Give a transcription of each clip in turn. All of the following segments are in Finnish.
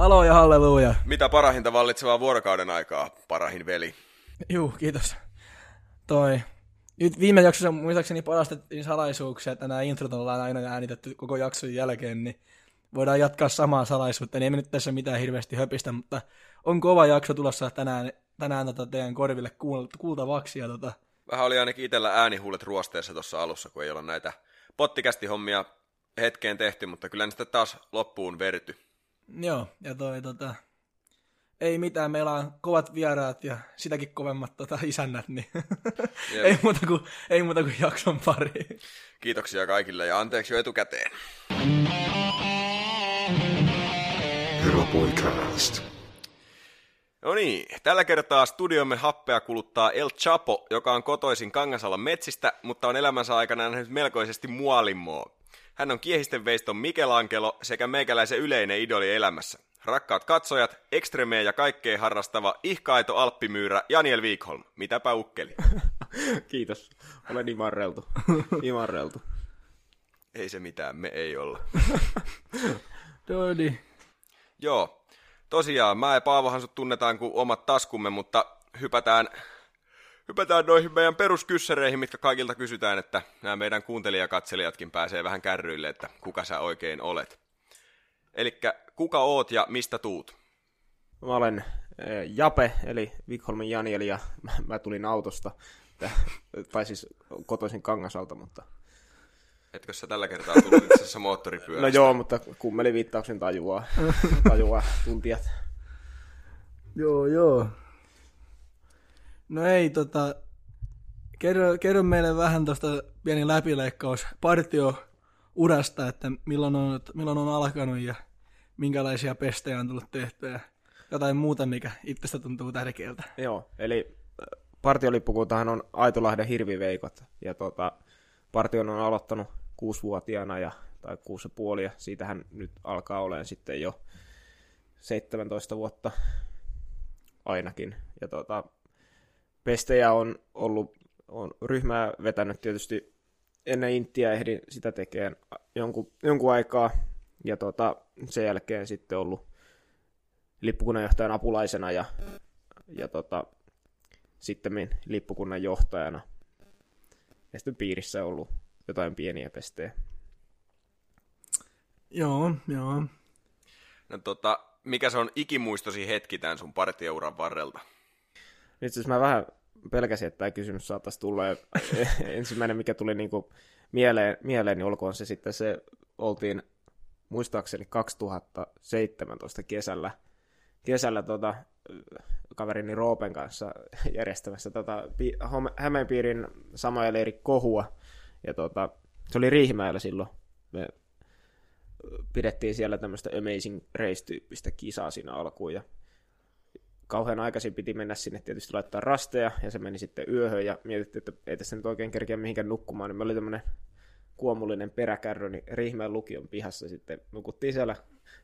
Halo ja halleluja. Mitä parahinta vallitsevaa vuorokauden aikaa, parahin veli? Juu, kiitos. Toi. Nyt viime jaksossa muistaakseni palastettiin salaisuuksia, että nämä introt ollaan aina äänitetty koko jakson jälkeen, niin voidaan jatkaa samaa salaisuutta. Niin ei me nyt tässä mitään hirveästi höpistä, mutta on kova jakso tulossa tänään, tänään tota teidän korville kuultavaksi. Ja tota... Vähän oli ainakin itsellä äänihuulet ruosteessa tuossa alussa, kun ei olla näitä pottikästi-hommia hetkeen tehty, mutta kyllä niistä taas loppuun verty. Joo, ja toi tota, ei mitään, meillä on kovat vieraat ja sitäkin kovemmat tota, isännät, niin ei, muuta kuin, ei muuta kuin jakson pari. Kiitoksia kaikille ja anteeksi jo etukäteen. No niin, tällä kertaa studiomme happea kuluttaa El Chapo, joka on kotoisin Kangasalan metsistä, mutta on elämänsä aikana nähnyt melkoisesti mualimmoa. Hän on kiehisten veiston Michelangelo sekä meikäläisen yleinen idoli elämässä. Rakkaat katsojat, ekstremeä ja kaikkea harrastava ihkaito alppimyyrä Janiel Wikholm. Mitäpä ukkeli? Kiitos. Olen imarreltu. Imarreltu. Ei se mitään, me ei olla. Dodi. Joo. Tosiaan, mä ja Paavohan sut tunnetaan kuin omat taskumme, mutta hypätään hypätään noihin meidän peruskyssäreihin, mitkä kaikilta kysytään, että nämä meidän kuuntelijakatselijatkin pääsee vähän kärryille, että kuka sä oikein olet. Eli kuka oot ja mistä tuut? Mä olen eh, Jape, eli Vikholmin Janiel, ja mä tulin autosta, tai siis kotoisin Kangasalta, mutta... Etkö sä tällä kertaa tullut itse asiassa moottoripyörästä? No joo, mutta kummeliviittauksen tajuaa, tajuaa tuntijat. Joo, joo. No ei, tota, kerro, kerro meille vähän tuosta pieni läpileikkaus partio urasta, että milloin on, milloin on alkanut ja minkälaisia pestejä on tullut tehtyä jotain muuta, mikä itsestä tuntuu tärkeältä. Joo, eli partiolippukuntahan on Aitolahden hirviveikot, ja tota, partion on aloittanut kuusivuotiaana, ja, tai kuusi ja puoli, ja siitähän nyt alkaa olemaan sitten jo 17 vuotta ainakin. Ja tota, pestejä on ollut, on ryhmää vetänyt tietysti ennen Intiä ehdin sitä tekemään jonkun, jonkun aikaa, ja tota, sen jälkeen sitten ollut lippukunnanjohtajan apulaisena ja, ja tota, sitten lippukunnan johtajana. Ja sitten piirissä on ollut jotain pieniä pestejä. Joo, joo. No tota, mikä se on ikimuistosi hetki tämän sun partiouran varrelta? Itse asiassa mä vähän pelkäsin, että tämä kysymys saattaisi tulla. ensimmäinen, mikä tuli niinku mieleen, mieleen, niin olkoon se sitten se, oltiin muistaakseni 2017 kesällä, kesällä tota, kaverini Roopen kanssa järjestämässä tota, Hämeenpiirin Samoja leiri kohua. Ja tota, se oli Riihimäellä silloin. Me pidettiin siellä tämmöistä Amazing Race-tyyppistä kisaa siinä alkuun. Ja kauhean aikaisin piti mennä sinne tietysti laittaa rasteja, ja se meni sitten yöhön, ja mietittiin, että ei tässä nyt oikein kerkeä mihinkään nukkumaan, niin me oli tämmöinen kuomullinen peräkärry, niin Riihmeen lukion pihassa sitten nukuttiin siellä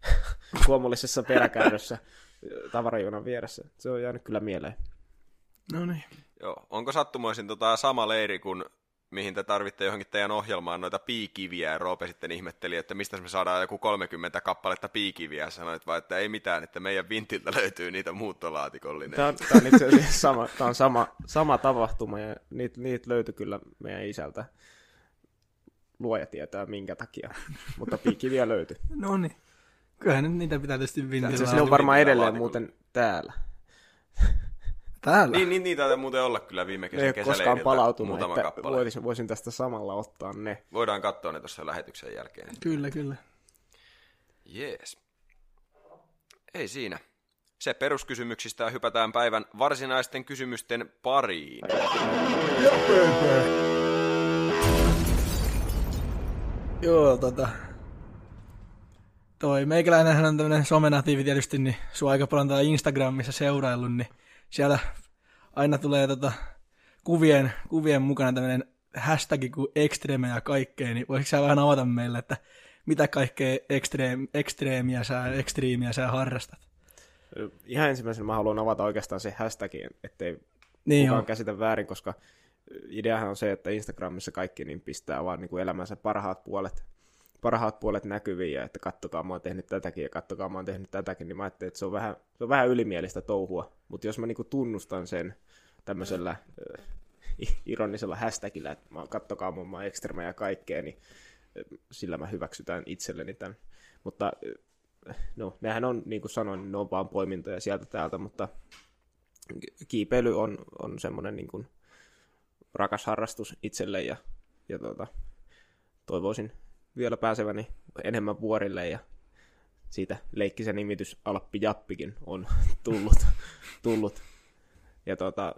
kuomullisessa peräkärryssä tavarajunan vieressä. Se on jäänyt kyllä mieleen. No niin. Joo. Onko sattumoisin tota sama leiri kuin mihin te tarvitte johonkin teidän ohjelmaan noita piikiviä, ja Roope sitten ihmetteli, että mistä me saadaan joku 30 kappaletta piikiviä, ja sanoit vaan, että ei mitään, että meidän vintiltä löytyy niitä muuttolaatikollinen. Tämä on, tämä on itse asiassa sama, tämä on sama, sama tapahtuma, ja niitä, niitä löytyi kyllä meidän isältä. Luoja tietää minkä takia, mutta piikiviä löytyy. No niin. Kyllähän nyt niitä pitää tietysti vintillä. Se on varmaan edelleen muuten täällä. Täällä? Niin, niin niitä taitaa muuten olla kyllä viime kesän kesäleiriltä. koskaan palautunut, että kappale. voisin, voisin tästä samalla ottaa ne. Voidaan katsoa ne tuossa lähetyksen jälkeen. Kyllä, kyllä. Jees. Ei siinä. Se peruskysymyksistä hypätään päivän varsinaisten kysymysten pariin. Joo, tota... Toi meikäläinenhän on tämmönen somenatiivi tietysti, niin sua aika paljon täällä Instagramissa seuraillut, niin siellä aina tulee tota, kuvien, kuvien mukana tämmöinen hashtag kuin ekstreme ja kaikkea, niin voisitko sä vähän avata meille, että mitä kaikkea ekstreem, ekstreemiä sä, ekstriimiä sä harrastat? Ihan ensimmäisenä mä haluan avata oikeastaan se hashtagin, ettei niin kukaan jo. käsitä väärin, koska ideahan on se, että Instagramissa kaikki niin pistää vaan niin kuin elämänsä parhaat puolet, parhaat puolet näkyviin ja että kattokaa mä oon tehnyt tätäkin ja kattokaa mä oon tehnyt tätäkin, niin mä ajattelin, että se on vähän, se on vähän ylimielistä touhua. Mutta jos mä niinku tunnustan sen tämmöisellä äh, ironisella hashtagillä, että kattokaa mun maa ekstrema ja kaikkea, niin äh, sillä mä hyväksytään itselleni tämän. Mutta äh, no, nehän on, niin kuin sanoin, ne on vaan poimintoja sieltä täältä, mutta kiipeily on, on semmoinen niin kuin rakas harrastus itselle ja, ja tuota, toivoisin vielä pääseväni enemmän vuorille ja siitä leikkisen nimitys Alppi Jappikin on tullut. tullut. Ja tuota,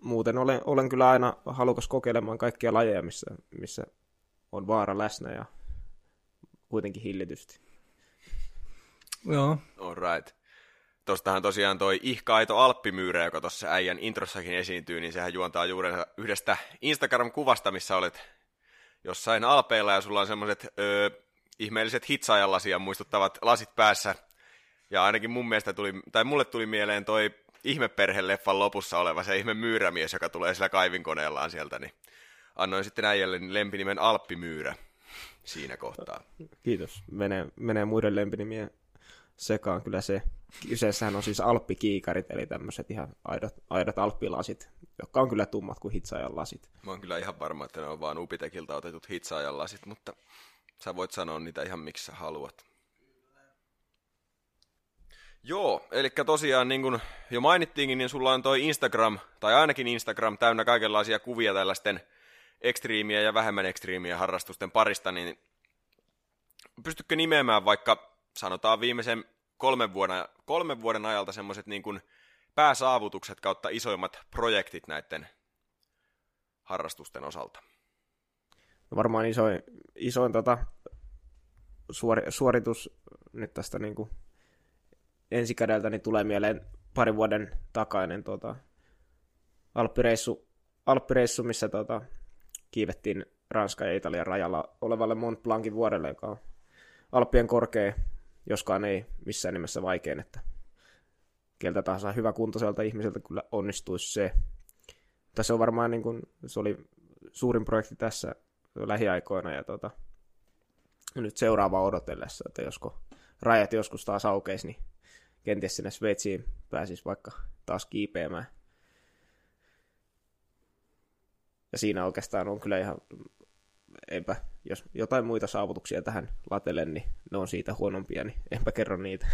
muuten olen, olen kyllä aina halukas kokeilemaan kaikkia lajeja, missä, missä on vaara läsnä ja kuitenkin hillitysti. Joo. All right. Tostahan tosiaan toi ihkaito alppimyyrä, joka tuossa äijän introssakin esiintyy, niin sehän juontaa juuri yhdestä Instagram-kuvasta, missä olet jossain alpeilla ja sulla on semmoiset öö, ihmeelliset hitsaajanlasia muistuttavat lasit päässä. Ja ainakin mun mielestä tuli, tai mulle tuli mieleen toi ihmeperhe-leffan lopussa oleva se ihme myyrämies, joka tulee sillä kaivinkoneellaan sieltä, niin annoin sitten äijälle lempinimen Alppimyyrä siinä kohtaa. Kiitos. Menee, menee muiden lempinimien sekaan kyllä se. Kyseessähän on siis alppikiikarit, eli tämmöiset ihan aidat, aidat alppilasit, jotka on kyllä tummat kuin hitsaajan lasit. Mä oon kyllä ihan varma, että ne on vaan Upitekilta otetut hitsaajan lasit, mutta sä voit sanoa niitä ihan miksi sä haluat. Joo, eli tosiaan niin kuin jo mainittiinkin, niin sulla on toi Instagram, tai ainakin Instagram, täynnä kaikenlaisia kuvia tällaisten ekstriimiä ja vähemmän ekstriimiä harrastusten parista, niin pystytkö nimeämään vaikka, sanotaan viimeisen kolmen vuoden, kolmen vuoden ajalta semmoiset niin kuin pääsaavutukset kautta isoimmat projektit näiden harrastusten osalta? No varmaan isoin, isoin tota, suori, suoritus nyt tästä niin kuin ensikädeltä niin tulee mieleen parin vuoden takainen tota, alppireissu, alppireissu, missä tota, kiivettiin Ranskan ja Italian rajalla olevalle Mont Blancin vuorelle, joka on Alppien korkea, joskaan ei missään nimessä vaikein, että keltä tahansa hyvä kuntoiselta ihmiseltä kyllä onnistuisi se. Tässä on varmaan niin kuin, se oli suurin projekti tässä lähiaikoina ja tota, nyt seuraava odotellessa, että josko rajat joskus taas aukeisi, niin kenties sinne Sveitsiin pääsisi vaikka taas kiipeämään. Ja siinä oikeastaan on kyllä ihan, enpä, jos jotain muita saavutuksia tähän latelen, niin ne on siitä huonompia, niin enpä kerro niitä.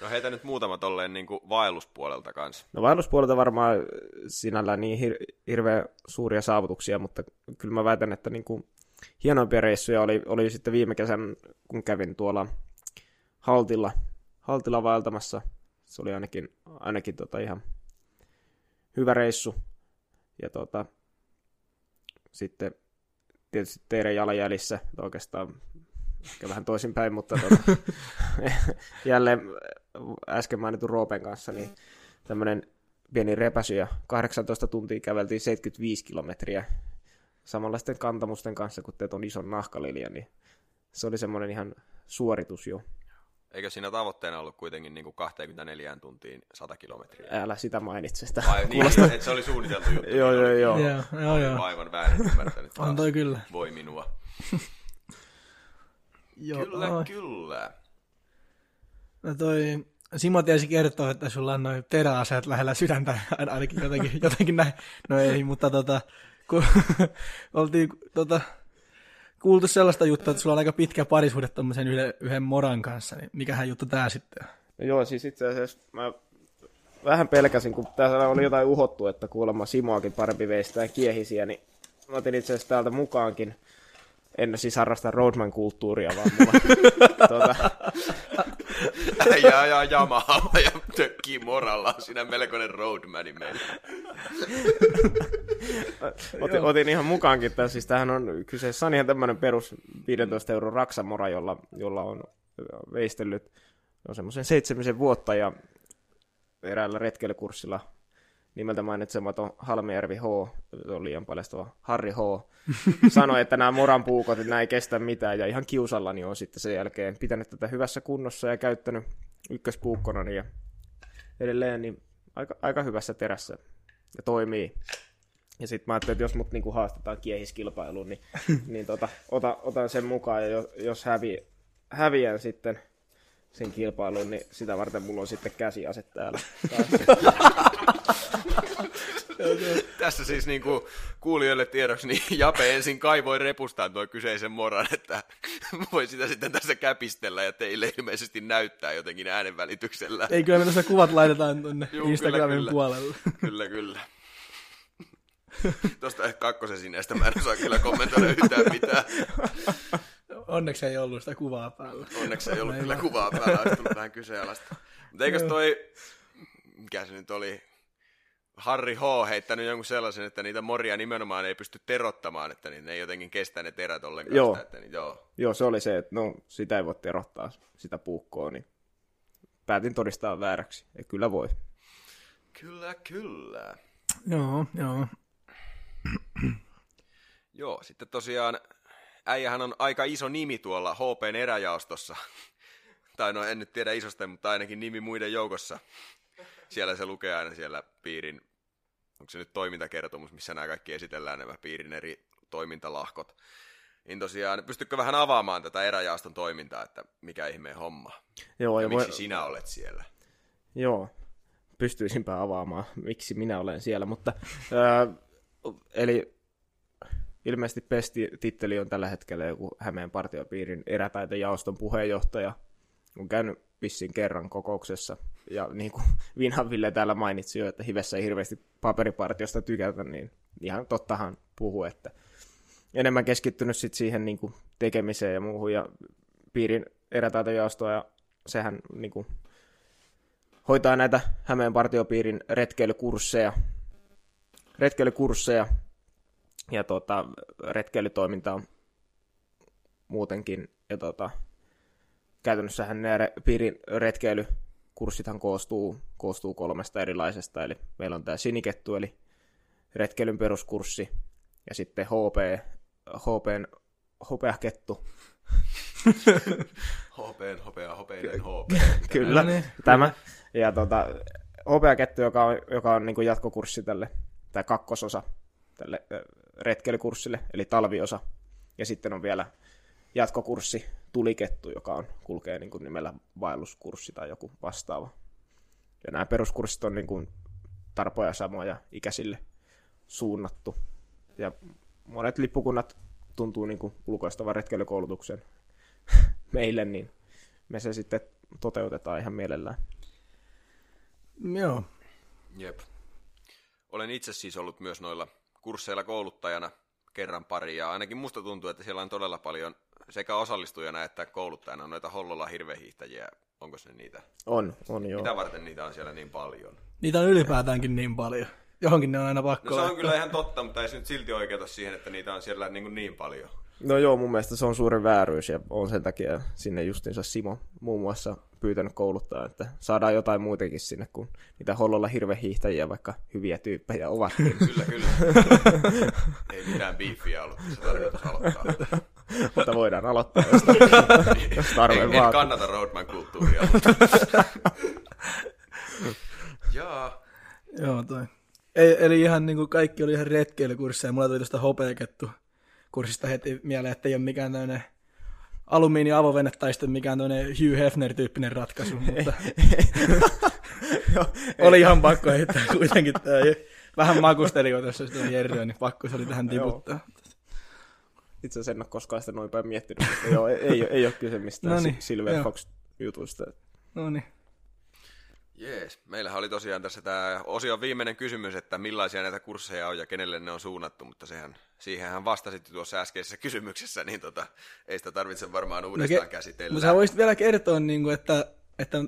No heitä nyt muutama tolleen niin kuin vaelluspuolelta kanssa. No vaelluspuolelta varmaan sinällään niin hir- hirveän suuria saavutuksia, mutta kyllä mä väitän, että niin kuin hienoimpia reissuja oli, oli sitten viime kesän, kun kävin tuolla Haltilla Haltila vaeltamassa. Se oli ainakin, ainakin tota ihan hyvä reissu. Ja tota, sitten tietysti teidän jalanjäljissä, oikeastaan ehkä vähän toisinpäin, mutta tota, jälleen äsken mainitun Roopen kanssa, niin tämmöinen pieni repäsy ja 18 tuntia käveltiin 75 kilometriä samanlaisten kantamusten kanssa, kun teet on ison nahkalilja, niin se oli semmoinen ihan suoritus jo. Eikö siinä tavoitteena ollut kuitenkin niin kuin 24 tuntiin 100 kilometriä? Älä sitä mainitse sitä. Ai niin, että se oli suunniteltu juttu. joo, joo, joo. Joo, joo, joo. Aivan väärin ymmärtänyt. On toi kyllä. Voi minua. joo, kyllä, oh. kyllä. No toi, Simo tiesi kertoa, että sulla on noin teräaseet lähellä sydäntä, ainakin jotenkin, jotenkin näin. No ei, mutta tota, kun oltiin tota, kuultu sellaista juttua, että sulla on aika pitkä parisuhde tuommoisen yhden, yhden moran kanssa, niin mikähän juttu tää sitten? No joo, siis itse asiassa mä vähän pelkäsin, kun täällä oli jotain uhottu, että kuulemma Simoakin parempi veistää kiehisiä, niin mä otin itse asiassa täältä mukaankin. En siis harrasta roadman-kulttuuria, vaan mulla tuota, ja ajaa Yamahalla ja tökkii moralla. Siinä melkoinen roadmani meillä. otin, otin, ihan mukaankin tässä. Siis tämähän on kyseessä on ihan tämmöinen perus 15 euron raksamora, jolla, jolla on veistellyt on semmoisen seitsemisen vuotta ja eräällä retkeilykurssilla nimeltä mainitsematon Halmijärvi H, on liian paljastava Harri H, sanoi, että nämä moran puukot, että nämä ei kestä mitään, ja ihan kiusallani on sitten sen jälkeen pitänyt tätä hyvässä kunnossa ja käyttänyt ykköspuukkona, ja edelleen niin aika, aika hyvässä terässä ja toimii. Ja sitten mä ajattelin, että jos mut niinku haastetaan kiehiskilpailuun, niin, niin tota, ota, otan sen mukaan. Ja jos, jos hävi, häviän sitten sen kilpailun, niin sitä varten mulla on sitten käsiase täällä. Tässä siis niin kuin kuulijoille tiedoksi, niin Jape ensin kaivoi repustaan tuo kyseisen moran, että voi sitä sitten tässä käpistellä ja teille ilmeisesti näyttää jotenkin äänen välityksellä. Ei kyllä me tässä kuvat laitetaan tuonne Juu, Instagramin kyllä, kyllä. puolelle. Kyllä, kyllä. Tuosta kakkosen sinestä mä en osaa kyllä kommentoida yhtään mitään. Onneksi ei ollut sitä kuvaa päällä. Onneksi ei ollut kyllä kuvaa päällä, olisi tullut vähän kyseenalaista. Mutta eikös toi, mikä se nyt oli, Harri H. heittänyt jonkun sellaisen, että niitä moria nimenomaan ei pysty terottamaan, että niin ne ei jotenkin kestä ne terät ollenkaan. Joo. Sitä, että niin, joo. Joo, se oli se, että no, sitä ei voi terottaa, sitä puukkoa, niin päätin todistaa vääräksi. Ja kyllä voi. Kyllä, kyllä. Joo, joo. Joo, sitten tosiaan äijähän on aika iso nimi tuolla HPn eräjaostossa. tai no en nyt tiedä isosta, mutta ainakin nimi muiden joukossa. Siellä se lukee aina siellä piirin, onko se nyt toimintakertomus, missä nämä kaikki esitellään nämä piirin eri toimintalahkot. Niin tosiaan, pystytkö vähän avaamaan tätä eräjaoston toimintaa, että mikä ihmeen homma? Joo, Ja miksi voi, sinä olet siellä? joo, pystyisinpä avaamaan, miksi minä olen siellä, mutta ää, eli ilmeisesti Pesti-titteli on tällä hetkellä joku Hämeen partiopiirin erätaitejaoston puheenjohtaja. On käynyt vissiin kerran kokouksessa, ja niin kuin Vinhan Ville täällä mainitsi jo, että Hivessä ei hirveästi paperipartiosta tykätä, niin ihan tottahan puhuu, että enemmän keskittynyt sit siihen niin kuin tekemiseen ja muuhun, ja piirin erätaitejaostoa, ja sehän niin kuin hoitaa näitä Hämeen partiopiirin retkeilykursseja, retkeilykursseja ja tota, retkeilytoimintaa muutenkin. Ja tota, käytännössähän nämä re- piirin retkeilykurssithan koostuu, koostuu kolmesta erilaisesta. Eli meillä on tämä sinikettu, eli retkeilyn peruskurssi, ja sitten HP, HPn, hopeakettu, HPn, hopea, hopeinen HP. Kyllä, No niin. tämä. Ja tota, hopeakettu, joka on, joka on niin jatkokurssi tälle, tai kakkososa tälle ö, retkeilykurssille, eli talviosa. Ja sitten on vielä jatkokurssi tulikettu, joka on, kulkee niin kuin nimellä vaelluskurssi tai joku vastaava. Ja nämä peruskurssit on niin kuin tarpoja samoja ikäisille suunnattu. Ja monet lippukunnat tuntuu niin kuin ulkoistavan retkeilykoulutuksen meille, niin me se sitten toteutetaan ihan mielellään. Joo. Jep. Olen itse siis ollut myös noilla kursseilla kouluttajana kerran pari, ja ainakin musta tuntuu, että siellä on todella paljon sekä osallistujana että kouluttajana noita Hollola hirvehiihtäjiä. Onko ne niitä? On, on joo. Mitä varten niitä on siellä niin paljon? Niitä on ylipäätäänkin niin paljon. Johonkin ne on aina pakko No se on kyllä ihan totta, mutta ei se nyt silti oikeuta siihen, että niitä on siellä niin, kuin niin paljon. No joo, mun mielestä se on suuri vääryys ja on sen takia sinne justinsa Simo muun muassa pyytänyt kouluttaa, että saadaan jotain muitakin sinne, kun niitä hollolla hirvehiihtäjiä, vaikka hyviä tyyppejä ovatkin. Kyllä, kyllä. ei mitään biifiä ollut tässä tarkoitus aloittaa. Mutta voidaan aloittaa, jos, jos tarve en, en vaatii. kannata Roadman-kulttuuria. mutta- Jaa. Joo, toi. Ei, eli ihan niin kuin kaikki oli ihan retkeilykursseja. Mulla tuli tuosta hopeakettu kurssista heti mieleen, että ei ole mikään tämmöinen alumiini tai sitten mikään tämmöinen Hugh Hefner-tyyppinen ratkaisu, mutta Joo, oli ihan pakko heittää kuitenkin. Tää. Vähän makusteli jo tässä sitä Jerryä, niin pakko se oli tähän tiputtaa. Itse asiassa en ole koskaan sitä noin päin miettinyt, mutta joo, ei, ei, ei ole kyse mistään Noniin, si- Silver. Fox-jutuista. No niin. Jees. Meillähän oli tosiaan tässä tämä osion viimeinen kysymys, että millaisia näitä kursseja on ja kenelle ne on suunnattu, mutta sehän, siihenhän vastasit tuossa äskeisessä kysymyksessä, niin tota, ei sitä tarvitse varmaan uudestaan ke- käsitellä. No sä voisit vielä kertoa, niin kuin, että, että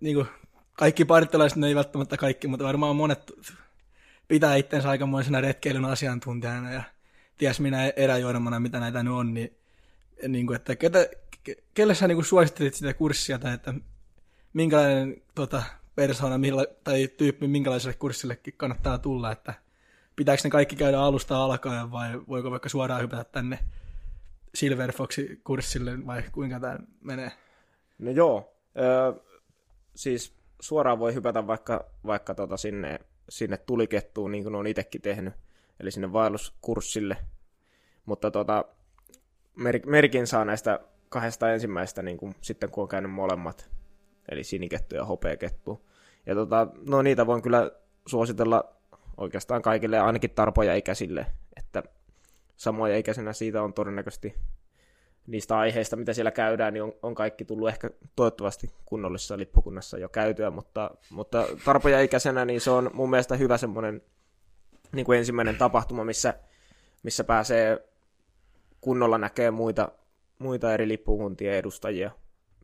niin kuin, kaikki parttilaiset, ne ei välttämättä kaikki, mutta varmaan monet pitää itsensä aikamoisena retkeilyn asiantuntijana ja ties minä eräjuonemana, mitä näitä nyt on, niin, niin kuin, että ketä, ke, kelle sä niin kuin suosittelit sitä kurssia tai että minkälainen tota, persona milla, tai tyyppi minkälaiselle kurssillekin kannattaa tulla, että pitääkö ne kaikki käydä alusta alkaen vai voiko vaikka suoraan hypätä tänne Silver Fox-kurssille vai kuinka tämä menee? No joo, öö, siis suoraan voi hypätä vaikka, vaikka tota sinne, sinne tulikettuun, niin kuin on itsekin tehnyt. eli sinne vaelluskurssille. Mutta tota, mer- merkin saa näistä kahdesta ensimmäistä niin kuin, sitten kun on käynyt molemmat, eli sinikettu ja hopeakettu. Ja tota, no niitä voin kyllä suositella oikeastaan kaikille, ainakin tarpoja ikäisille, että samoja ikäisenä siitä on todennäköisesti niistä aiheista, mitä siellä käydään, niin on, on kaikki tullut ehkä toivottavasti kunnollisessa lippukunnassa jo käytyä, mutta, mutta tarpoja ikäisenä niin se on mun mielestä hyvä semmoinen niin kuin ensimmäinen tapahtuma, missä, missä pääsee kunnolla näkee muita, muita eri lippukuntien edustajia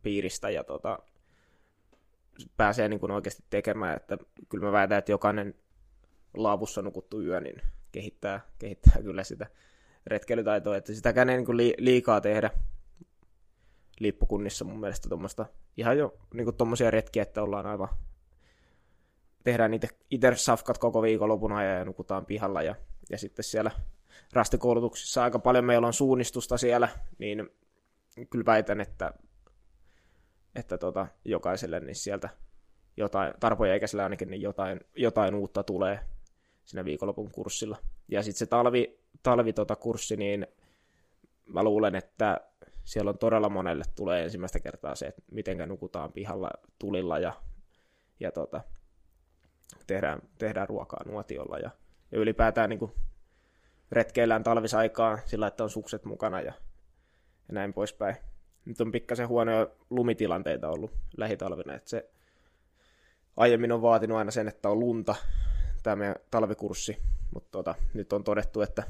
piiristä ja tota, pääsee niin kuin oikeasti tekemään, että kyllä mä väitän, että jokainen laavussa nukuttu yö niin kehittää, kehittää kyllä sitä retkeilytaitoa, että sitäkään ei niin kuin liikaa tehdä lippukunnissa mun mielestä tuommoista. Ihan jo niin kuin tommosia retkiä, että ollaan aivan tehdään niitä itse safkat koko viikonlopun ajan ja nukutaan pihalla ja, ja sitten siellä rastikoulutuksissa aika paljon meillä on suunnistusta siellä, niin kyllä väitän, että, että tota, jokaiselle niin sieltä jotain, tarpoja eikä ainakin, niin jotain, jotain uutta tulee siinä viikonlopun kurssilla. Ja sitten se talvi, talvi tota kurssi, niin mä luulen, että siellä on todella monelle tulee ensimmäistä kertaa se, että miten nukutaan pihalla tulilla ja, ja tota, tehdään, tehdään ruokaa nuotiolla ja, ja ylipäätään niin retkeillään talvisaikaan sillä, että on sukset mukana ja, ja näin poispäin. Nyt on pikkasen huonoja lumitilanteita ollut lähitalvina, että se aiemmin on vaatinut aina sen, että on lunta, tämä meidän talvikurssi, mutta tota, nyt on todettu, että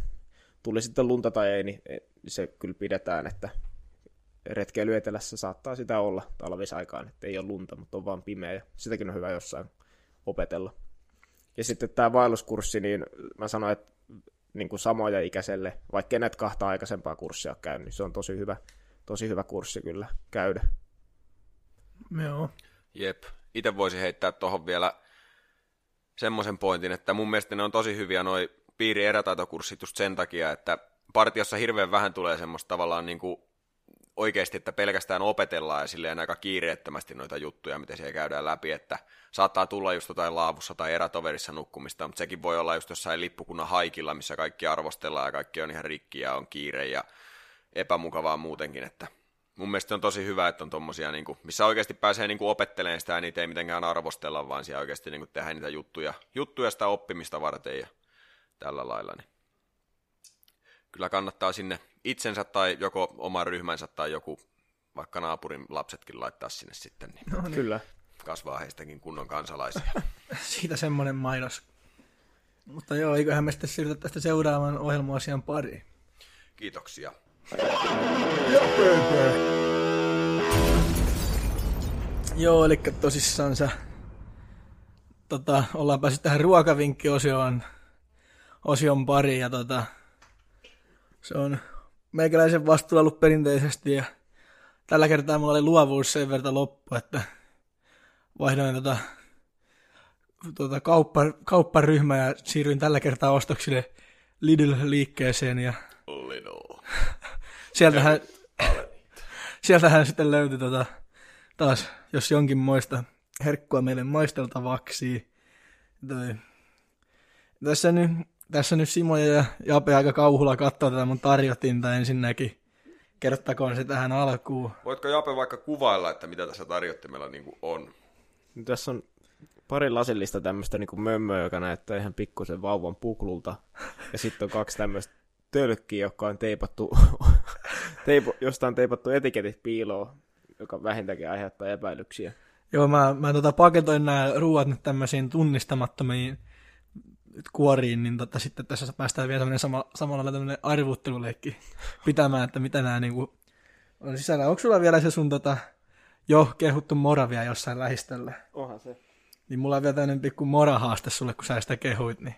tuli sitten lunta tai ei, niin se kyllä pidetään, että retkeily etelässä saattaa sitä olla talvisaikaan, että ei ole lunta, mutta on vaan pimeä ja sitäkin on hyvä jossain opetella. Ja sitten tämä vaelluskurssi, niin mä sanoin, että niin kuin samoja ikäiselle, vaikka näitä kahta aikaisempaa kurssia ole käynyt, niin se on tosi hyvä, tosi hyvä kurssi kyllä käydä. Joo. Jep. Itse voisi heittää tuohon vielä semmoisen pointin, että mun mielestä ne on tosi hyviä noi piiri erätaitokurssit just sen takia, että partiossa hirveän vähän tulee semmoista tavallaan niin kuin oikeasti, että pelkästään opetellaan ja silleen aika kiireettömästi noita juttuja, miten siellä käydään läpi, että saattaa tulla just jotain laavussa tai erätoverissa nukkumista, mutta sekin voi olla just jossain lippukunnan haikilla, missä kaikki arvostellaan ja kaikki on ihan rikki ja on kiire ja epämukavaa muutenkin, että mun mielestä on tosi hyvä, että on tommosia, niin kuin, missä oikeasti pääsee niin kuin opettelemaan sitä ja niitä ei mitenkään arvostella, vaan siellä oikeasti niin kuin tehdään niitä juttuja, juttuja sitä oppimista varten ja tällä lailla. Niin. Kyllä kannattaa sinne itsensä tai joko oman ryhmänsä tai joku vaikka naapurin lapsetkin laittaa sinne sitten, niin, no, niin. kyllä. kasvaa heistäkin kunnon kansalaisia. Siitä semmoinen mainos. Mutta joo, eiköhän me sitten siirrytä tästä seuraavan ohjelmoasian pariin. Kiitoksia. Joo, eli tosissaan tota, ollaan päässyt tähän ruokavinkkiosioon osion pariin ja tota, se on meikäläisen vastuulla ollut perinteisesti ja tällä kertaa mulla oli luovuus sen verran loppu, että vaihdoin tota, tota kauppa, kaupparyhmä ja siirryin tällä kertaa ostoksille Lidl-liikkeeseen ja sieltähän, sieltähän sitten löytyi tota, taas, jos jonkin muista herkkua meille maisteltavaksi. Toi. Tässä nyt tässä nyt Simo ja Jape aika kauhulla katsoa tätä mun tarjotinta ensinnäkin. Kerrottakoon se tähän alkuun. Voitko Jape vaikka kuvailla, että mitä tässä tarjottimella niin on? Tässä on pari lasillista tämmöistä niin mömmöä, joka näyttää ihan pikkusen vauvan puklulta. Ja sitten on kaksi tämmöistä tölkkiä, joka on teipattu, teipo, jostain teipattu etiketit piiloon, joka vähintäänkin aiheuttaa epäilyksiä. Joo, mä, mä tota paketoin nämä ruuat nyt tämmöisiin tunnistamattomiin kuoriin, niin tota, sitten tässä päästään vielä semmoinen sama, samalla tämmöinen arvutteluleikki pitämään, että mitä nämä niinku on sisällä. Onko sulla vielä se sun tota, jo kehuttu moravia jossain lähistöllä? Onhan se. Niin mulla on vielä tämmöinen pikku morahaaste sulle, kun sä sitä kehuit, niin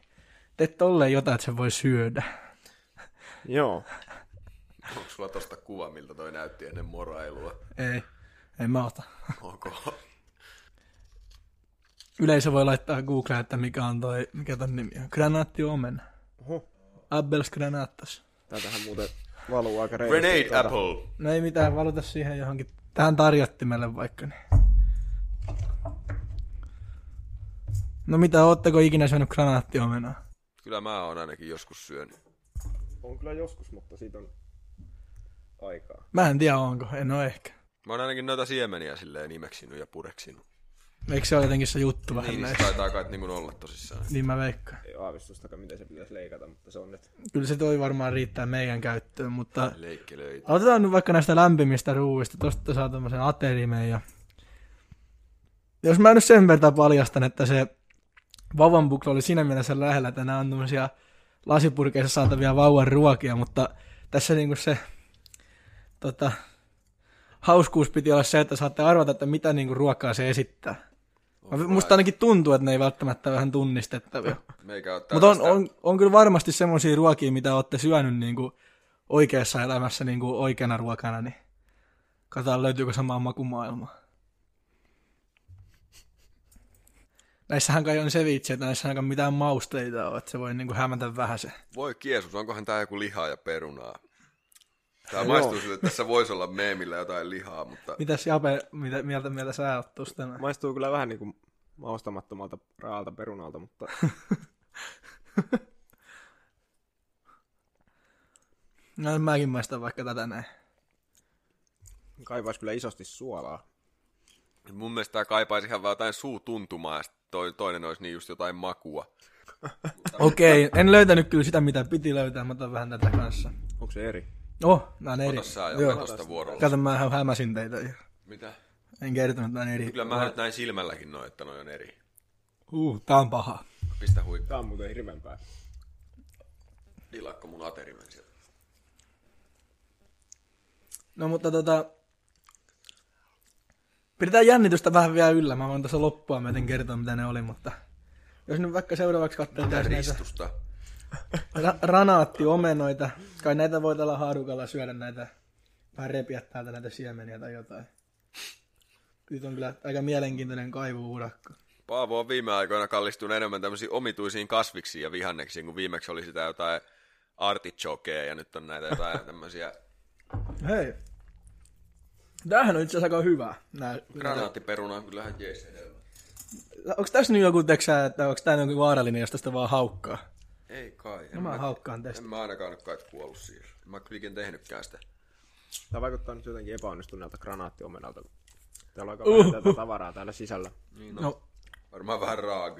teet tolleen jotain, että se voi syödä. Joo. Onko sulla tosta kuva, miltä toi näytti ennen morailua? Ei, ei mä ota. Onko? Yleisö voi laittaa Googleen, että mikä on toi, mikä ton nimi on. Granaatti omen. Oho. Abels granaattas. Tätähän muuten valuu aika reilusti. Grenade tuota. apple. No ei mitään, valuta siihen johonkin. Tähän tarjottimelle vaikka. Niin. No mitä, ootteko ikinä syönyt granaattiomenaa? Kyllä Kyllä mä oon ainakin joskus syönyt. On kyllä joskus, mutta siitä on aikaa. Mä en tiedä onko, en ole ehkä. Mä oon ainakin noita siemeniä silleen imeksinyt ja pureksinut. Eikö se ole jotenkin se juttu vähän Niin, niin se näissä? taitaa kai niin olla tosissaan. Niin mä veikkaan. Ei aavistustakaan, miten se pitäisi leikata, mutta se on nyt. Kyllä se toi varmaan riittää meidän käyttöön, mutta Leikkelöitä. Aloitetaan nyt vaikka näistä lämpimistä ruuista. Tosta saa tämmöisen aterimen ja... Jos mä nyt sen verran paljastan, että se vauvanbukla oli siinä mielessä lähellä, että nämä on tämmöisiä lasipurkeissa saatavia vauvan ruokia, mutta tässä niinku se tota, hauskuus piti olla se, että saatte arvata, että mitä niinku ruokaa se esittää. Mä, musta ainakin tuntuu, että ne ei välttämättä vähän tunnistettavia. Mutta on, on, on kyllä varmasti semmoisia ruokia, mitä olette syönyt niin kuin oikeassa elämässä niin kuin oikeana ruokana, niin katsotaan löytyykö samaa makumaailmaa. Näissähän kai on ceviche, että näissä ainakaan mitään mausteita ole, että se voi niin kuin hämätä vähän se. Voi kiesus, onkohan tää joku lihaa ja perunaa? Tää Joo. maistuu siltä, että tässä voisi olla meemillä jotain lihaa, mutta Mitäs Jape, mitä, mieltä, mieltä sä oot tuosta? Maistuu kyllä vähän niin kuin maustamattomalta raalta perunalta, mutta No mäkin maistan vaikka tätä näin. kaipaisi kyllä isosti suolaa. mun mielestä tää kaipaisi ihan vaan jotain suutuntumaa ja toi, toinen olisi niin just jotain makua. Okei, en löytänyt kyllä sitä, mitä piti löytää, mä otan vähän tätä kanssa. Onko se eri? Oh, nää on eri. Ota sä Joo. tosta vuorolla. Kato, mä hämäsin teitä. jo. Mitä? En kertonut, että on eri. Kyllä mä nyt näin silmälläkin noin, että noi on eri. Uh, tää on paha. Pistä huikkaa. Tää on muuten hirveämpää. Dilakko mun aterimen sieltä. No mutta tota... Pidetään jännitystä vähän vielä yllä. Mä voin tässä loppua myöten kertoa, mitä ne oli, mutta... Jos nyt vaikka seuraavaksi katsoo Mitä näitä ristusta? ra- ranaattiomenoita. Kai näitä voi tällä haarukalla syödä näitä... Vähän repiä täältä näitä siemeniä tai jotain. Nyt on kyllä aika mielenkiintoinen kaivuurakka. Paavo on viime aikoina kallistunut enemmän tämmöisiin omituisiin kasviksiin ja vihanneksiin, kun viimeksi oli sitä jotain artichokeja ja nyt on näitä jotain tämmöisiä Hei. Tämähän on itse asiassa aika hyvä. Nää, granaattiperuna on kyllähän jees hedelmä. onko tässä nyt joku, teksää, että onko tämä joku vaarallinen, jos tästä vaan haukkaa? Ei kai. En, No mä haukkaan en tästä. mä ainakaan nyt kai kuollut siihen. En mä kyllä ikinä tehnytkään sitä. Tämä vaikuttaa nyt jotenkin epäonnistuneelta granaattiomenalta. Täällä on aika vähän tätä tavaraa täällä sisällä. Niin no. No, Varmaan vähän raag.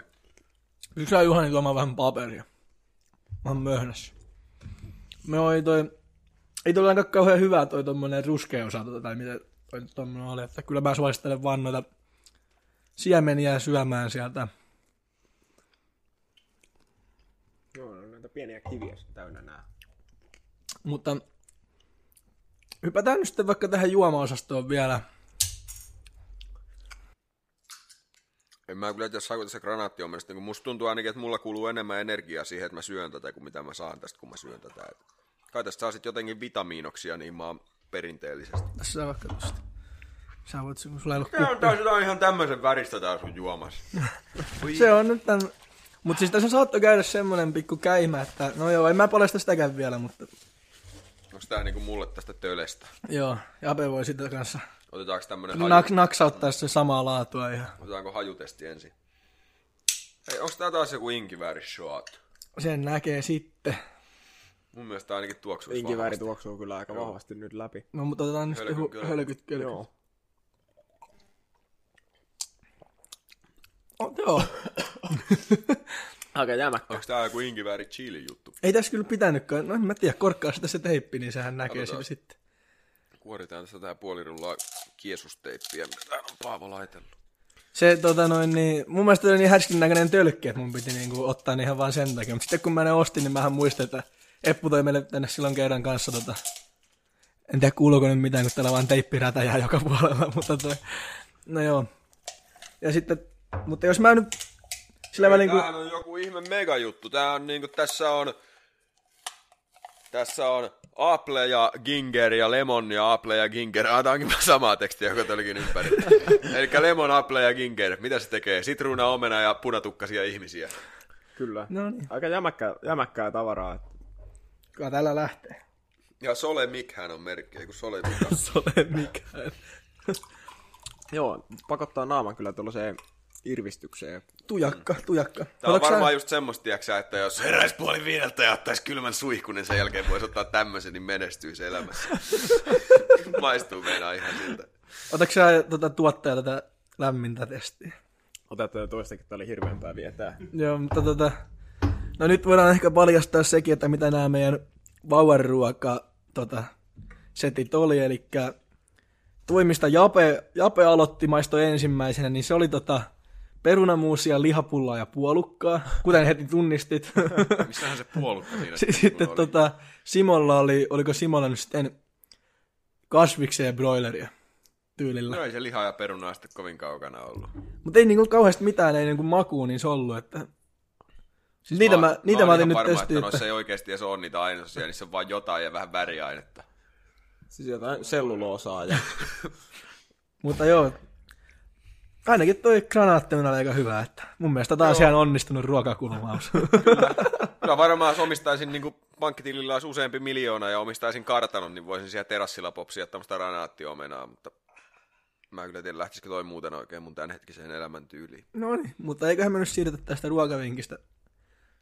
Yksi Juhani tuomaan vähän paperia. Mä oon möhnässä. Me oli toi... Ei toi ainakaan kauhean hyvä toi tommonen ruskea osa, tota, tai mitä toi tommonen oli. Että kyllä mä suosittelen vaan noita siemeniä syömään sieltä. Joo, on näitä pieniä kiviä täynnä nää. Mutta hypätään nyt sitten vaikka tähän juomaosastoon vielä. En mä kyllä tiedä, saako tässä granaatti on mielestä, niin musta tuntuu ainakin, että mulla kuluu enemmän energiaa siihen, että mä syön tätä, kuin mitä mä saan tästä, kun mä syön tätä. Et kai tästä saa sit jotenkin vitamiinoksia niin maan perinteellisesti. Tässä on vaikka tosta. Sä voit, kun sulla ei ollut Tää on taas jotain ihan tämmöisen väristä tää sun juomassa. Se on nyt tän... Mutta siis tässä saattoi käydä semmonen pikku käimä, että no joo, en mä paljasta sitäkään vielä, mutta Onks tää niinku mulle tästä tölestä? joo, Jape voi sitä kanssa Otetaanko tämmönen haju? nak- naksauttaa se samaa laatua ihan. Otetaanko hajutesti ensin? Hei, onks tää taas joku inkivääri shot? Sen näkee sitten. Mun mielestä tää ainakin tuoksuisi Inkivääri tuoksuu kyllä aika vahvasti nyt läpi. No mutta otetaan nyt sitten Hölky hu- hölkyt kyllä. Joo. Oh, joo. Aika jämäkkä. Onks tää joku inkivääri chili juttu? Ei tässä kyllä pitänytkään. No en mä tiedä, korkkaa sitä se teippi, niin sehän näkee Katsotaan. sillä sitten. Kuoritaan tästä tää puoli rullaa kiesusteippiä, mitä tää on Paavo laitellut. Se tota noin niin, mun mielestä oli niin härskin näköinen tölkki, että mun piti niinku ottaa ne ihan vaan sen takia. Mutta sitten kun mä ne ostin, niin mähän muistin, että Eppu toi meille tänne silloin kerran kanssa tota, en tiedä kuuluuko nyt mitään, kun täällä vaan teippirätäjää joka puolella, mutta toi, no joo. Ja sitten, mutta jos mä nyt sillä välin kun, Tämähän on joku ihme megajuttu. Tää on niinku, tässä on... Tässä on Apple ja Ginger ja Lemon ja Apple ja Ginger. Ah, tää onkin samaa tekstiä, joka tulikin ympäri. Eli Lemon, Apple ja Ginger. Mitä se tekee? Sitruuna, omena ja punatukkasia ihmisiä. Kyllä. no niin, Aika jämäkkää, jämäkkää tavaraa. kyllä täällä lähtee. Ja Sole Mikhän on merkki, ei kun Sole Mikhän. Se ole mikään. Joo, pakottaa naaman kyllä tuollaiseen irvistykseen. Tujakka, tujakka. Tämä on Otatko sä- varmaan just semmoista, tiiäksä, että jos heräisi puoli viideltä ja ottaisi kylmän suihkun, niin sen jälkeen voisi ottaa tämmöisen, niin menestyisi elämässä. Maistuu meinaa ihan siltä. Otatko sä tota, tuottaja tätä lämmintä testiä? Otetaan jo toistakin, tää oli hirveämpää vietää. Joo, mutta tota... No nyt voidaan ehkä paljastaa sekin, että mitä nämä meidän vauvan ruoka tota, setit oli, eli toimista Jape, Jape aloitti maisto ensimmäisenä, niin se oli tota perunamuusia, lihapullaa ja puolukkaa, kuten heti tunnistit. Missähän se puolukka siinä S- Sitten oli? tota, Simolla oli, oliko Simolla nyt sitten kasviksia ja broileria tyylillä. No ei se liha ja perunaa sitten kovin kaukana ollut. Mutta ei niinku kauheasti mitään ei niinku makuun niissä ollut, että... Siis niitä mä, niitä mä, oon otin nyt varma, testiin, että ei oikeasti edes ole niitä ainesosia, niissä on vaan jotain ja vähän väriainetta. Siis jotain selluloosaa ja Mutta joo, ainakin toi granaatti on aika hyvä, että mun mielestä taas ihan onnistunut ruokakulmaus. Kyllä varmaan jos omistaisin niin pankkitilillä olisi useampi miljoona ja omistaisin kartanon, niin voisin siellä terassilla popsia tämmöistä ranaattiomenaa, mutta mä kyllä tiedä, lähtisikö toi muuten oikein mun tämänhetkiseen elämäntyyliin. no niin, mutta eiköhän me nyt siirrytä tästä ruokavinkistä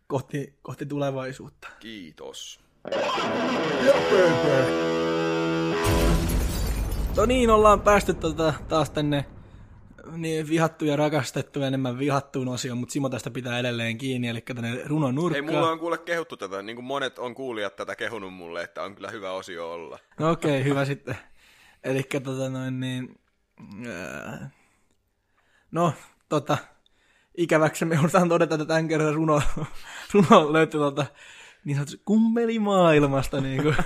kohti, kohti tulevaisuutta. Kiitos. No niin, ollaan päästy tota, taas tänne niin vihattu ja rakastettu ja enemmän vihattuun osioon, mutta Simo tästä pitää edelleen kiinni, eli tänne runon Ei, nurkkaan. mulla on kuule kehuttu tätä, niin kuin monet on kuulijat tätä kehunut mulle, että on kyllä hyvä osio olla. No okei, okay, hyvä sitten. Eli tota noin niin... ää, No, tota... Ikäväksi me joudutaan todeta, että tämän kerran runo, runo löytyi tuolta niin sanotusti kummelimaailmasta. Niin kuin.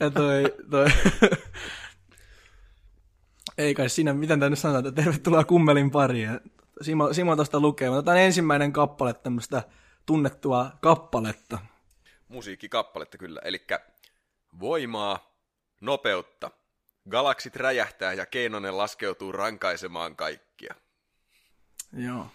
Ja toi, toi ei kai siinä, miten tämä nyt sanotaan, että tervetuloa kummelin pariin. Simo, Simo tuosta lukee, mutta tämä on ensimmäinen kappale tämmöistä tunnettua kappaletta. Musiikkikappaletta kyllä, eli voimaa, nopeutta. Galaksit räjähtää ja Keinonen laskeutuu rankaisemaan kaikkia. Joo.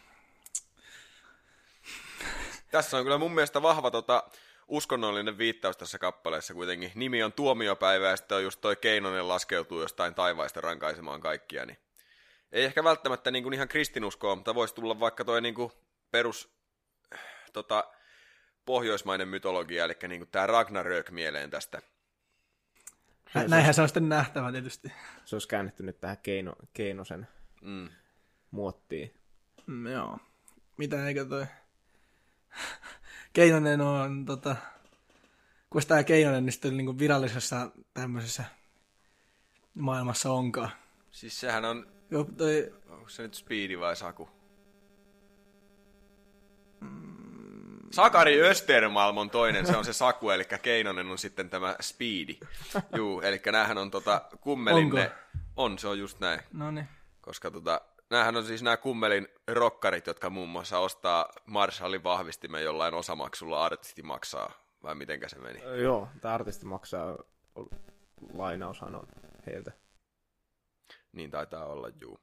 Tässä on kyllä mun mielestä vahva tota, uskonnollinen viittaus tässä kappaleessa kuitenkin. Nimi on tuomiopäivä ja sitten on just toi Keinonen laskeutuu jostain taivaista rankaisemaan kaikkia. Niin ei ehkä välttämättä niin kuin ihan kristinuskoa, mutta voisi tulla vaikka toi niin kuin perus tota, pohjoismainen mytologia, eli niin kuin tämä Ragnarök mieleen tästä. Nä- Näinhän se on sitten nähtävä tietysti. se olisi käännetty nyt tähän keino, Keinosen Mm. muottiin. Mm, joo. Mitä eikö toi... Keinonen on tota... Kun tämä Keinonen niin sitten niinku virallisessa tämmöisessä maailmassa onkaan. Siis sehän on, Joo, toi... onko se nyt Speedi vai Saku? Sakari Östermalm on toinen, se on se Saku, eli Keinonen on sitten tämä Speedi. Juu, eli näähän on tota kummelin Onko? on, se on just näin. No niin. Koska tota, näähän on siis nämä kummelin rokkarit, jotka muun muassa ostaa Marshallin vahvistimen jollain osamaksulla, artisti maksaa, vai mitenkä se meni? Joo, tämä artisti maksaa, lainaushan on heiltä. Niin taitaa olla, juu.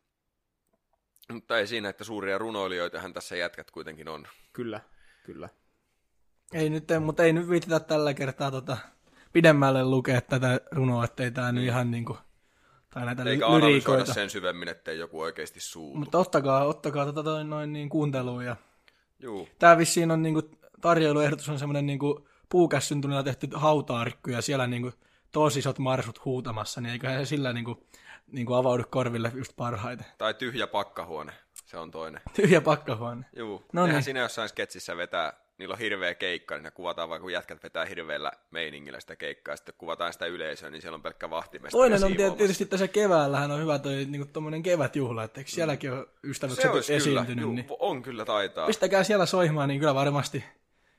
Mutta ei siinä, että suuria runoilijoitahan tässä jätkät kuitenkin on. Kyllä, kyllä. Ei nyt, mutta ei nyt viititä tällä kertaa tota, pidemmälle lukea tätä runoa, ettei tää nyt ihan niinku, tai näitä Eikä ly- analysoida lyriikoita. sen syvemmin, ettei joku oikeasti suutu. Mutta ottakaa, ottakaa tota noin niin kuunteluun. Ja... Juu, Tää vissiin on niinku, tarjoiluehdotus on semmoinen niinku puukässyntunilla tehty hautaarkku ja siellä niinku tosi isot marsut huutamassa, niin eiköhän se sillä niinku, niinku avaudu korville just parhaiten. tai tyhjä pakkahuone, se on toinen. Tyhjä pakkahuone. Juu, No niin. siinä jossain sketsissä vetää, niillä on hirveä keikka, niin ne kuvataan vaan kun jätkät vetää hirveällä meiningillä sitä keikkaa, ja sitten kuvataan sitä yleisöä, niin siellä on pelkkä vahtimesta. Toinen on tiet- tietysti tässä keväällähän on hyvä toi niinku tommonen kevätjuhla, että eikö sielläkin ole se olisi kyllä, esiintynyt, juu, niin on kyllä taitaa. pistäkää siellä soimaan, niin kyllä varmasti,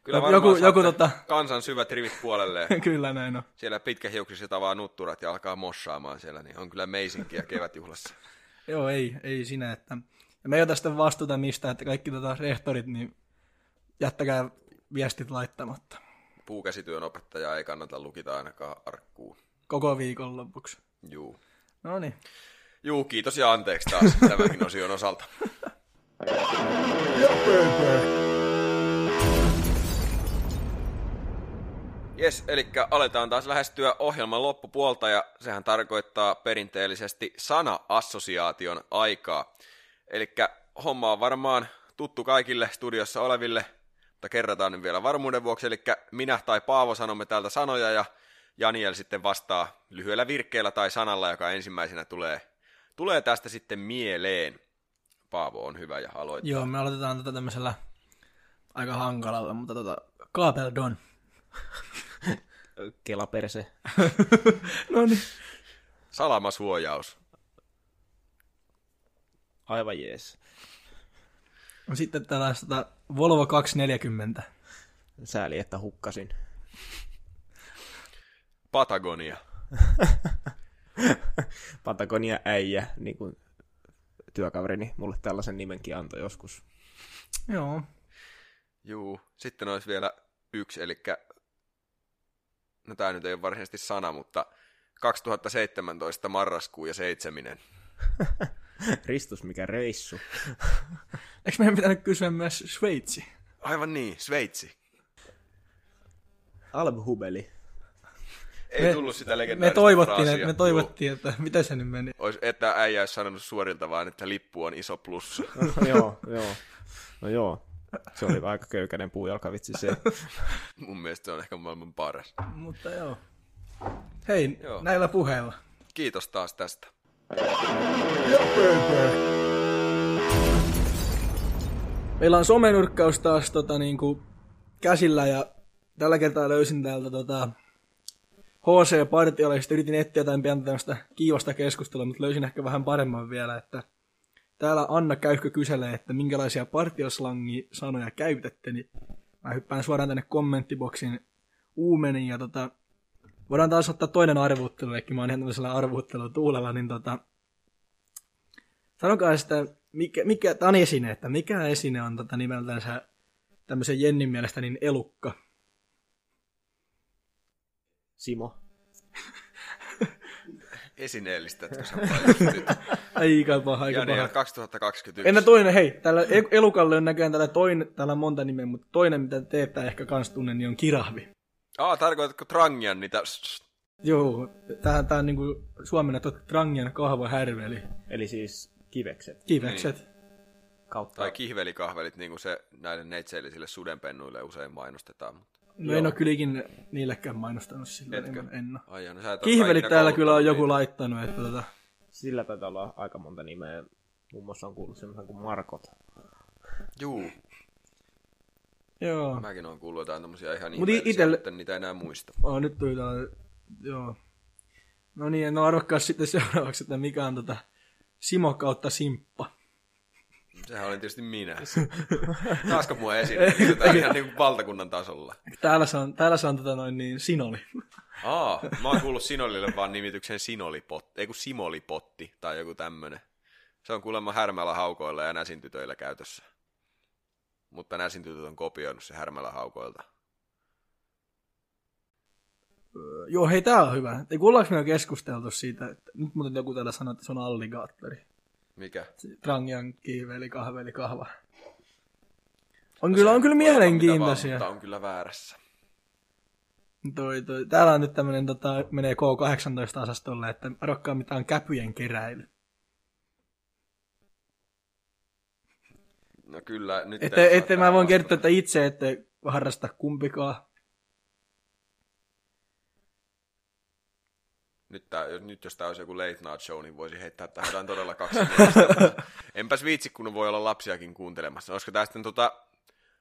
Kyllä joku- varmaan joku saatte tota- kansan syvät rivit puolelle. kyllä näin on. siellä pitkähiuksiset avaa nutturat ja alkaa mossaamaan siellä, niin on kyllä meisinkiä kevätjuhlassa. Joo, ei, ei sinä, että ja me ei ota sitä vastuuta mistä, että kaikki tota rehtorit, niin jättäkää viestit laittamatta Puukäsityön opettaja ei kannata lukita ainakaan arkkuun. koko viikon lopuksi. Juu. No niin. Juu, kiitos ja anteeksi taas tämänkin osion osalta. Jes, eli aletaan taas lähestyä ohjelman loppupuolta ja sehän tarkoittaa perinteellisesti sana-assosiaation aikaa. Eli homma on varmaan tuttu kaikille studiossa oleville, mutta kerrataan nyt vielä varmuuden vuoksi. Eli minä tai Paavo sanomme täältä sanoja ja Janiel sitten vastaa lyhyellä virkkeellä tai sanalla, joka ensimmäisenä tulee, tulee tästä sitten mieleen. Paavo on hyvä ja aloittaa. Joo, me aloitetaan tätä tämmöisellä aika hankalalla, mutta tota, Kaapeldon. Kelaperse. no niin. Salamasuojaus. Aivan jees. No Sitten tällaista Volvo 240. Sääli, että hukkasin. Patagonia. Patagonia äijä, niin kuin työkaverini mulle tällaisen nimenkin antoi joskus. Joo. Juu. Sitten olisi vielä yksi, eli no tämä nyt ei ole varsinaisesti sana, mutta 2017 marraskuu ja seitseminen. Ristus, mikä reissu. Eikö meidän pitänyt kysyä myös Sveitsi? Aivan niin, Sveitsi. Almhubeli. Ei Me- tullut sitä Me legendaarista toivottiin, fraasia. että, me toivottiin että mitä se nyt meni. Ois, että äijä olisi sanonut suorilta vaan, että lippu on iso plussa. joo, joo. No joo. Se oli aika köykäinen puujalkavitsi se. Mun mielestä se on ehkä maailman paras. Mutta joo. Hei, Joo. näillä puheilla. Kiitos taas tästä. Meillä on somenurkkaus taas tota, niin kuin, käsillä ja tällä kertaa löysin täältä tota, HC-partiolla ja sitten yritin etsiä jotain pientä tämmöistä kiivasta keskustelua, mutta löysin ehkä vähän paremman vielä, että täällä Anna Käyhkö kyselee, että minkälaisia partioslangi sanoja käytätte, niin mä hyppään suoraan tänne kommenttiboksin uumeniin ja tota, voidaan taas ottaa toinen arvuuttelu, eli mä oon ihan tämmöisellä arvuuttelutuulella, niin tota, sanokaa sitä, mikä, mikä tämä on esine, että mikä esine on tota nimeltänsä tämmöisen Jennin mielestä niin elukka. Simo. Esineellistätkö sä paljon nyt? Aika paha, aika Jani, paha. 2021. Entä toinen, hei, tällä e- elukalle on näköjään tällä, toinen, tällä on monta nimeä, mutta toinen, mitä te ette ehkä kans tunne, niin on kirahvi. Aa, tarkoitatko Trangian niitä... Joo, tää, tää on niinku suomennettu Trangian kahvahärveli. Eli siis kivekset. Kivekset. Kautta. Tai kihvelikahvelit, niin kuin se näille neitseellisille sudenpennuille usein mainostetaan. Mutta... No en oo kyllä ikinä niillekään mainostanut sillä. Etkö? En, en oo. Ai jaa, no sä et oo Kihvelit täällä kyllä on joku niitä. laittanut, että tota, Sillä taitaa olla aika monta nimeä. Muun muassa on kuullut semmoisen kuin Markot. Juu, joo. mäkin oon kuullut jotain tommosia ihan Mut ihmeellisiä, itelle- mutta niitä enää muista. Oh, nyt tuli tää, joo. No niin, no arvokkaa sitten seuraavaksi, että mikä on tota Simo kautta Simppa. Sehän oli tietysti minä. Taasko mua esille? Niin, Tämä on ihan niin kuin valtakunnan tasolla. Täällä se on, täällä se on tota noin niin Sinoli. Aa, mä oon kuullut Sinolille vaan nimityksen Sinolipotti, ei kun Simolipotti tai joku tämmönen. Se on kuulemma härmällä haukoilla ja näsintytöillä käytössä. Mutta näsintytöt on kopioinut se härmällä haukoilta. Joo, hei, tää on hyvä. Ei kuullaanko me jo keskusteltu siitä, että nyt muuten joku täällä sanoi, että se on alligaattori. Mikä? Trangian kiiveli, kahveli, kahva. On kyllä, on kyllä mielenkiintoisia. Mutta on kyllä väärässä. Toi, toi. Täällä on nyt tämmönen, tota, menee K18-osastolle, että arvokkaa mitä on käpyjen keräily. No kyllä, nyt osaa että mä voin kertoa, että itse ette harrasta kumpikaan. Nyt, tää, jos- nyt jos tämä olisi joku late night show, niin voisi heittää tähän todella kaksi Enpäs viitsi, kun voi olla lapsiakin kuuntelemassa. Olisiko tämä sitten tota,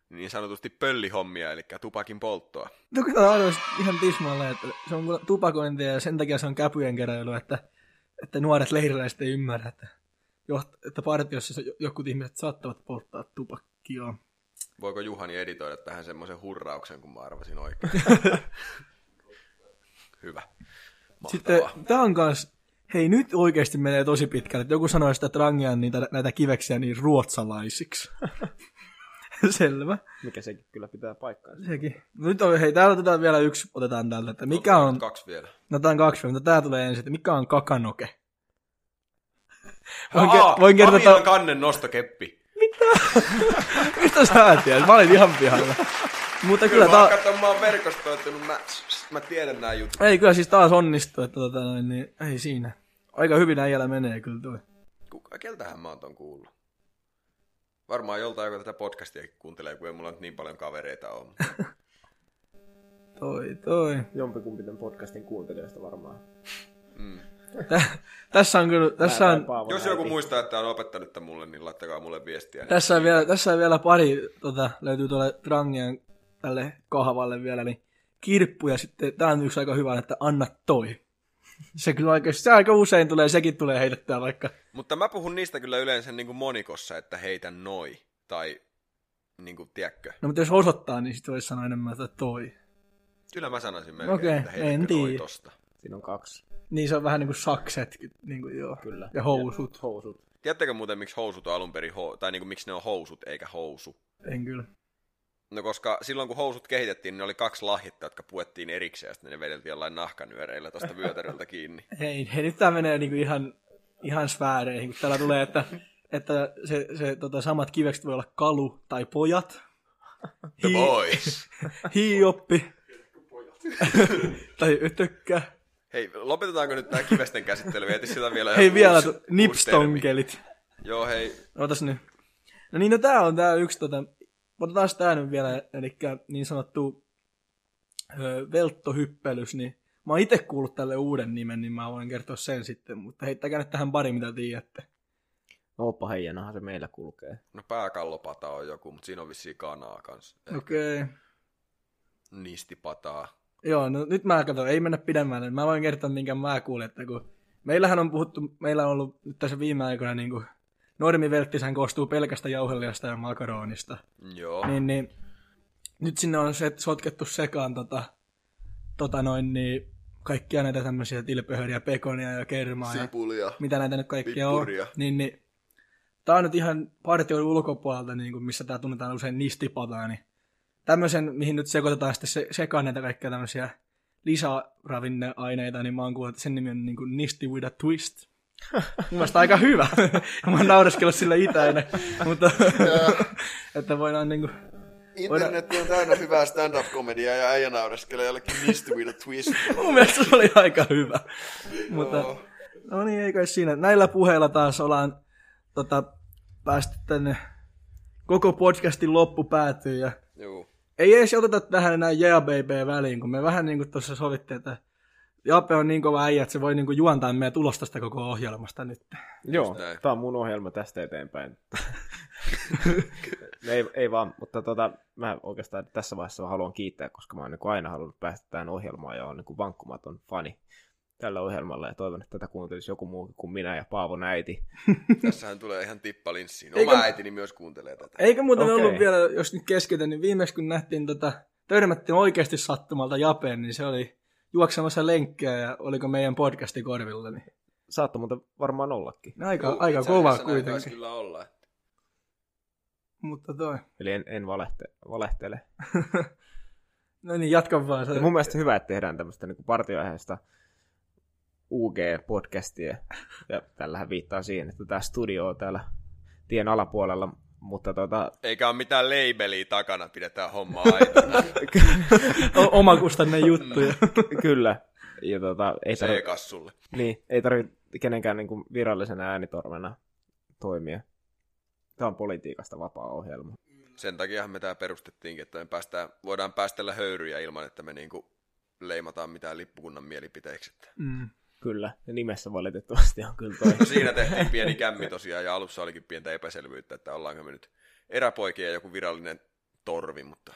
niin sanotusti pöllihommia, eli tupakin polttoa? No kun tää on ihan tismalleen, että se on tupakointia ja sen takia se on käpyjen keräily, että, että nuoret leiriläiset ei ymmärrä, että partiossa jotkut ihmiset saattavat polttaa tupakkia. Voiko Juhani editoida tähän semmoisen hurrauksen, kun mä arvasin oikein? Hyvä. Mahtavaa. Sitten tää on kans, hei nyt oikeasti menee tosi pitkälle, että joku sanoi sitä trangian niitä, näitä kiveksiä niin ruotsalaisiksi. Selvä. Mikä sekin kyllä pitää paikkaansa. Sekin. Nyt on, hei, täällä otetaan vielä yksi, otetaan täältä, että mikä on, Kaksi vielä. no tää on kaksi, mutta tää tulee ensin, että mikä on kakanoke? Voin, Aa, ke- voin kertoa, Amilan kannen nostokeppi. mistä sä tiedät? Mä olin ihan pihalla. Mutta kyllä Kyllä mä, tää, katson, mä oon verkostoitunut, mä, mä tiedän nämä jutut. ei kyllä siis taas onnistu, että tota, noin, niin, ei siinä. Aika hyvin äijällä menee kyllä tuo. Kuka, keltähän mä oon ton kuullut? Varmaan joltain, joka tätä podcastia kuuntelee, kun ei mulla nyt niin paljon kavereita ole. Toi, toi. Jompikumpi tämän podcastin kuuntelijoista varmaan. Mm. Tä- tässä on kyllä, tässä on, Jos joku muistaa, että on opettanut tämän mulle, niin laittakaa mulle viestiä. Niin tässä on vielä, tässä on vielä pari, tota, löytyy tuolle Trangian tälle kahvalle vielä, niin kirppu ja sitten, tää on yksi aika hyvä, että anna toi. Se kyllä aika, se aika usein tulee, sekin tulee heitettyä vaikka. Mutta mä puhun niistä kyllä yleensä niin kuin monikossa, että heitä noi. Tai niin kuin, tiedätkö? No mutta jos osoittaa, niin sitten voisi sanoa enemmän, että toi. Kyllä mä sanoisin melkein, Okei, että heitäkö en noi tosta. Siinä on kaksi. Niin se on vähän niin kuin sakset, niin kuin joo. Kyllä. Ja housut. Housut. Tiedättekö muuten, miksi housut on alun perin, ho- tai niin kuin, miksi ne on housut eikä housu? En kyllä. No koska silloin kun housut kehitettiin, niin ne oli kaksi lahjetta, jotka puettiin erikseen, ja sitten ne vedeltiin jollain nahkanyöreillä tuosta vyötäröltä kiinni. Hei, hei nyt tää menee niinku ihan, ihan sfääreihin, kun täällä tulee, että, että se, se tota, samat kivekset voi olla kalu tai pojat. The boys! hiioppi. tai ötökkä. Hei, lopetetaanko nyt tämä kivesten käsittely? Etis sitä vielä Hei joku vielä uusi- nipstonkelit. Joo, hei. Otas nyt. No niin, no tää on tää yksi tota, otetaan tää nyt vielä, eli niin sanottu ö, velttohyppelys, niin mä oon itse kuullut tälle uuden nimen, niin mä voin kertoa sen sitten, mutta heittäkää nyt tähän pari, mitä tiedätte. Oppa heijanahan se meillä kulkee. No pääkallopata on joku, mutta siinä on vissiin kanaa kanssa. Okei. Okay. Nistipataa. Joo, no nyt mä katson, ei mennä pidemmälle. Mä voin kertoa, minkä mä kuulin, että kun meillähän on puhuttu, meillä on ollut nyt tässä viime aikoina niin kuin normivelttisähän koostuu pelkästä jauheliasta ja makaronista. Joo. Niin, niin nyt sinne on se, sotkettu sekaan tota, tota noin, niin kaikkia näitä tämmöisiä tilpehöriä, pekonia ja kermaa ja Sipulia. mitä näitä nyt kaikkia on. Pippuria. Niin, niin, tää on nyt ihan partion ulkopuolelta, niin kuin missä tää tunnetaan usein nistipataa, niin tämmöisen, mihin nyt sekoitetaan sitten se, sekaan näitä kaikkia tämmöisiä lisäravinneaineita, niin mä oon kuullut, että sen nimi on niin kuin Nisti with a Twist. Mun mielestä aika hyvä. mä oon naureskellut sille itäinen, mutta että voidaan niinku... Internet on täynnä hyvää stand-up-komediaa ja äijä naureskelee jollekin Misty with a twist. Mun mielestä se oli aika hyvä. Mutta, no niin, ei kai siinä. Näillä puheilla taas ollaan tota, päästy tänne koko podcastin loppu päätyy ja Joo. Ei edes oteta tähän enää Yeah Baby väliin, kun me vähän niin kuin tuossa sovittiin, että Jape on niin kova äijä, että se voi niin kuin juontaa meidän tulosta sitä koko ohjelmasta nyt. Joo, tämä on mun ohjelma tästä eteenpäin. ei, ei vaan, mutta tota, mä oikeastaan tässä vaiheessa haluan kiittää, koska mä oon niin aina halunnut päästä tähän ohjelmaan ja on niin vankkumaton fani tällä ohjelmalla ja toivon, että tätä kuuntelisi joku muu kuin minä ja Paavon äiti. Tässähän tulee ihan tippa linssiin. Eikö- Oma äitini myös kuuntelee tätä. Eikä muuten okay. ollut vielä, jos nyt keskitän, niin viimeksi kun nähtiin tota, törmättiin oikeasti sattumalta Japeen, niin se oli juoksemassa lenkkiä ja oliko meidän podcasti korvilla. Niin Saattoi muuten varmaan ollakin. aika, Joo, aika kova kuitenkin. kyllä olla. Mutta toi. Eli en, en valehte, valehtele. No niin, jatka vaan. Ja Se. mun mielestä hyvä, että tehdään tämmöistä niin partioaiheesta UG-podcastia. Ja tällähän viittaa siihen, että tämä studio on täällä tien alapuolella. Mutta tota, Eikä ole mitään labeliä takana, pidetään homma aitona. O- omakustanne juttuja. kyllä. Ja tota, ei tarvi, C-kassulle. niin, ei tarvitse kenenkään niin kuin virallisena äänitorvena toimia. Tämä on politiikasta vapaa ohjelma. Sen takia me tää perustettiinkin, että me päästään, voidaan päästellä höyryjä ilman, että me niinku leimataan mitään lippukunnan mielipiteiksi. Että- mm. Kyllä, ja nimessä valitettavasti on kyllä toi. No siinä tehtiin pieni kämmi tosiaan, ja alussa olikin pientä epäselvyyttä, että ollaanko me nyt eräpoikia ja joku virallinen torvi, mutta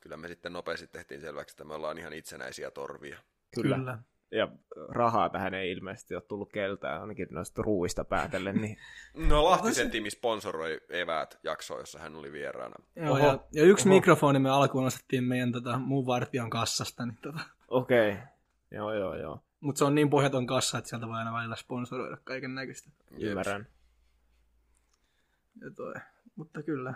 kyllä me sitten nopeasti tehtiin selväksi, että me ollaan ihan itsenäisiä torvia. Kyllä. Kyllä. Ja rahaa tähän ei ilmeisesti ole tullut keltään, ainakin noista ruuista päätellen. Niin No Lahtisen tiimi sponsoroi eväät jaksoa, jossa hän oli vieraana. Joo, Oho. ja, ja yksi Oho. mikrofoni me alkuun ostettiin meidän tota, muun vartion kassasta. Niin, tota. okei, okay. Joo joo joo, Mutta se on niin pohjaton kassa, että sieltä voi aina välillä sponsoroida kaiken näköistä. ymmärrän. Ja toi. Mutta kyllä.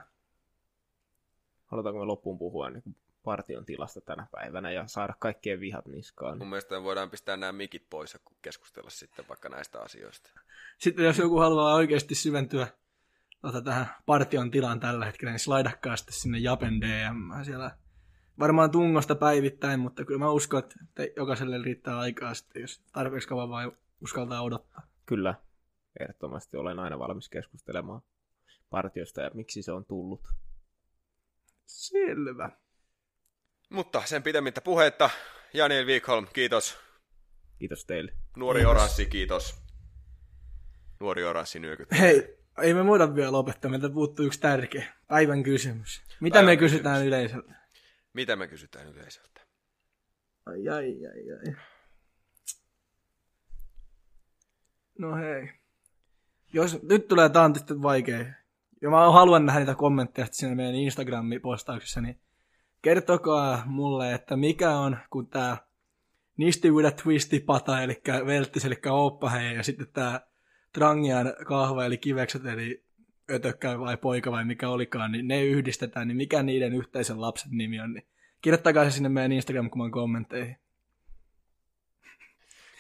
Halutaanko me loppuun puhua niin partion tilasta tänä päivänä ja saada kaikkien vihat niskaan? Mun mielestä voidaan pistää nämä mikit pois ja keskustella sitten vaikka näistä asioista. Sitten jos joku haluaa oikeasti syventyä tota, tähän partion tilaan tällä hetkellä, niin slaidakkaa sitten sinne Japen DM. Siellä varmaan tungosta päivittäin, mutta kyllä mä uskon, että jokaiselle riittää aikaa sitten, jos tarpeeksi kauan vai uskaltaa odottaa. Kyllä, ehdottomasti olen aina valmis keskustelemaan partiosta ja miksi se on tullut. Selvä. Mutta sen pidemmittä puhetta, Janiel Wikholm, kiitos. Kiitos teille. Nuori Kiitos. oranssi, kiitos. Nuori oranssi nyökyt. Hei, ei me muuta vielä lopettaa, meiltä puuttuu yksi tärkeä päivän kysymys. Mitä Päivän me kysytään kysymys. yleisöltä? Mitä me kysytään yleisöltä? Ai, ai, ai, ai. No hei. Jos nyt tulee tietysti vaikea. Ja mä haluan nähdä niitä kommentteja siinä meidän Instagram-postauksessa, niin kertokaa mulle, että mikä on, kun tää Nisti with a Twisty pata, eli velttis, eli ooppaheija, ja sitten tää Trangian kahva, eli kivekset, eli ötökkä vai poika vai mikä olikaan, niin ne yhdistetään, niin mikä niiden yhteisen lapsen nimi on, niin kirjoittakaa se sinne meidän Instagram-kuvan kommentteihin.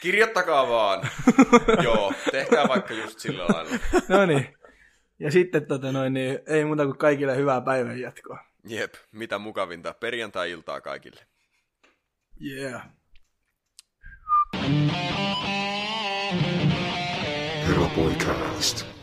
Kirjoittakaa vaan. Joo, tehkää vaikka just sillä lailla. No niin. Ja sitten tota noin, niin ei muuta kuin kaikille hyvää päivän jatkoa. Jep, mitä mukavinta. Perjantai-iltaa kaikille. Yeah. Hero Boy Cast.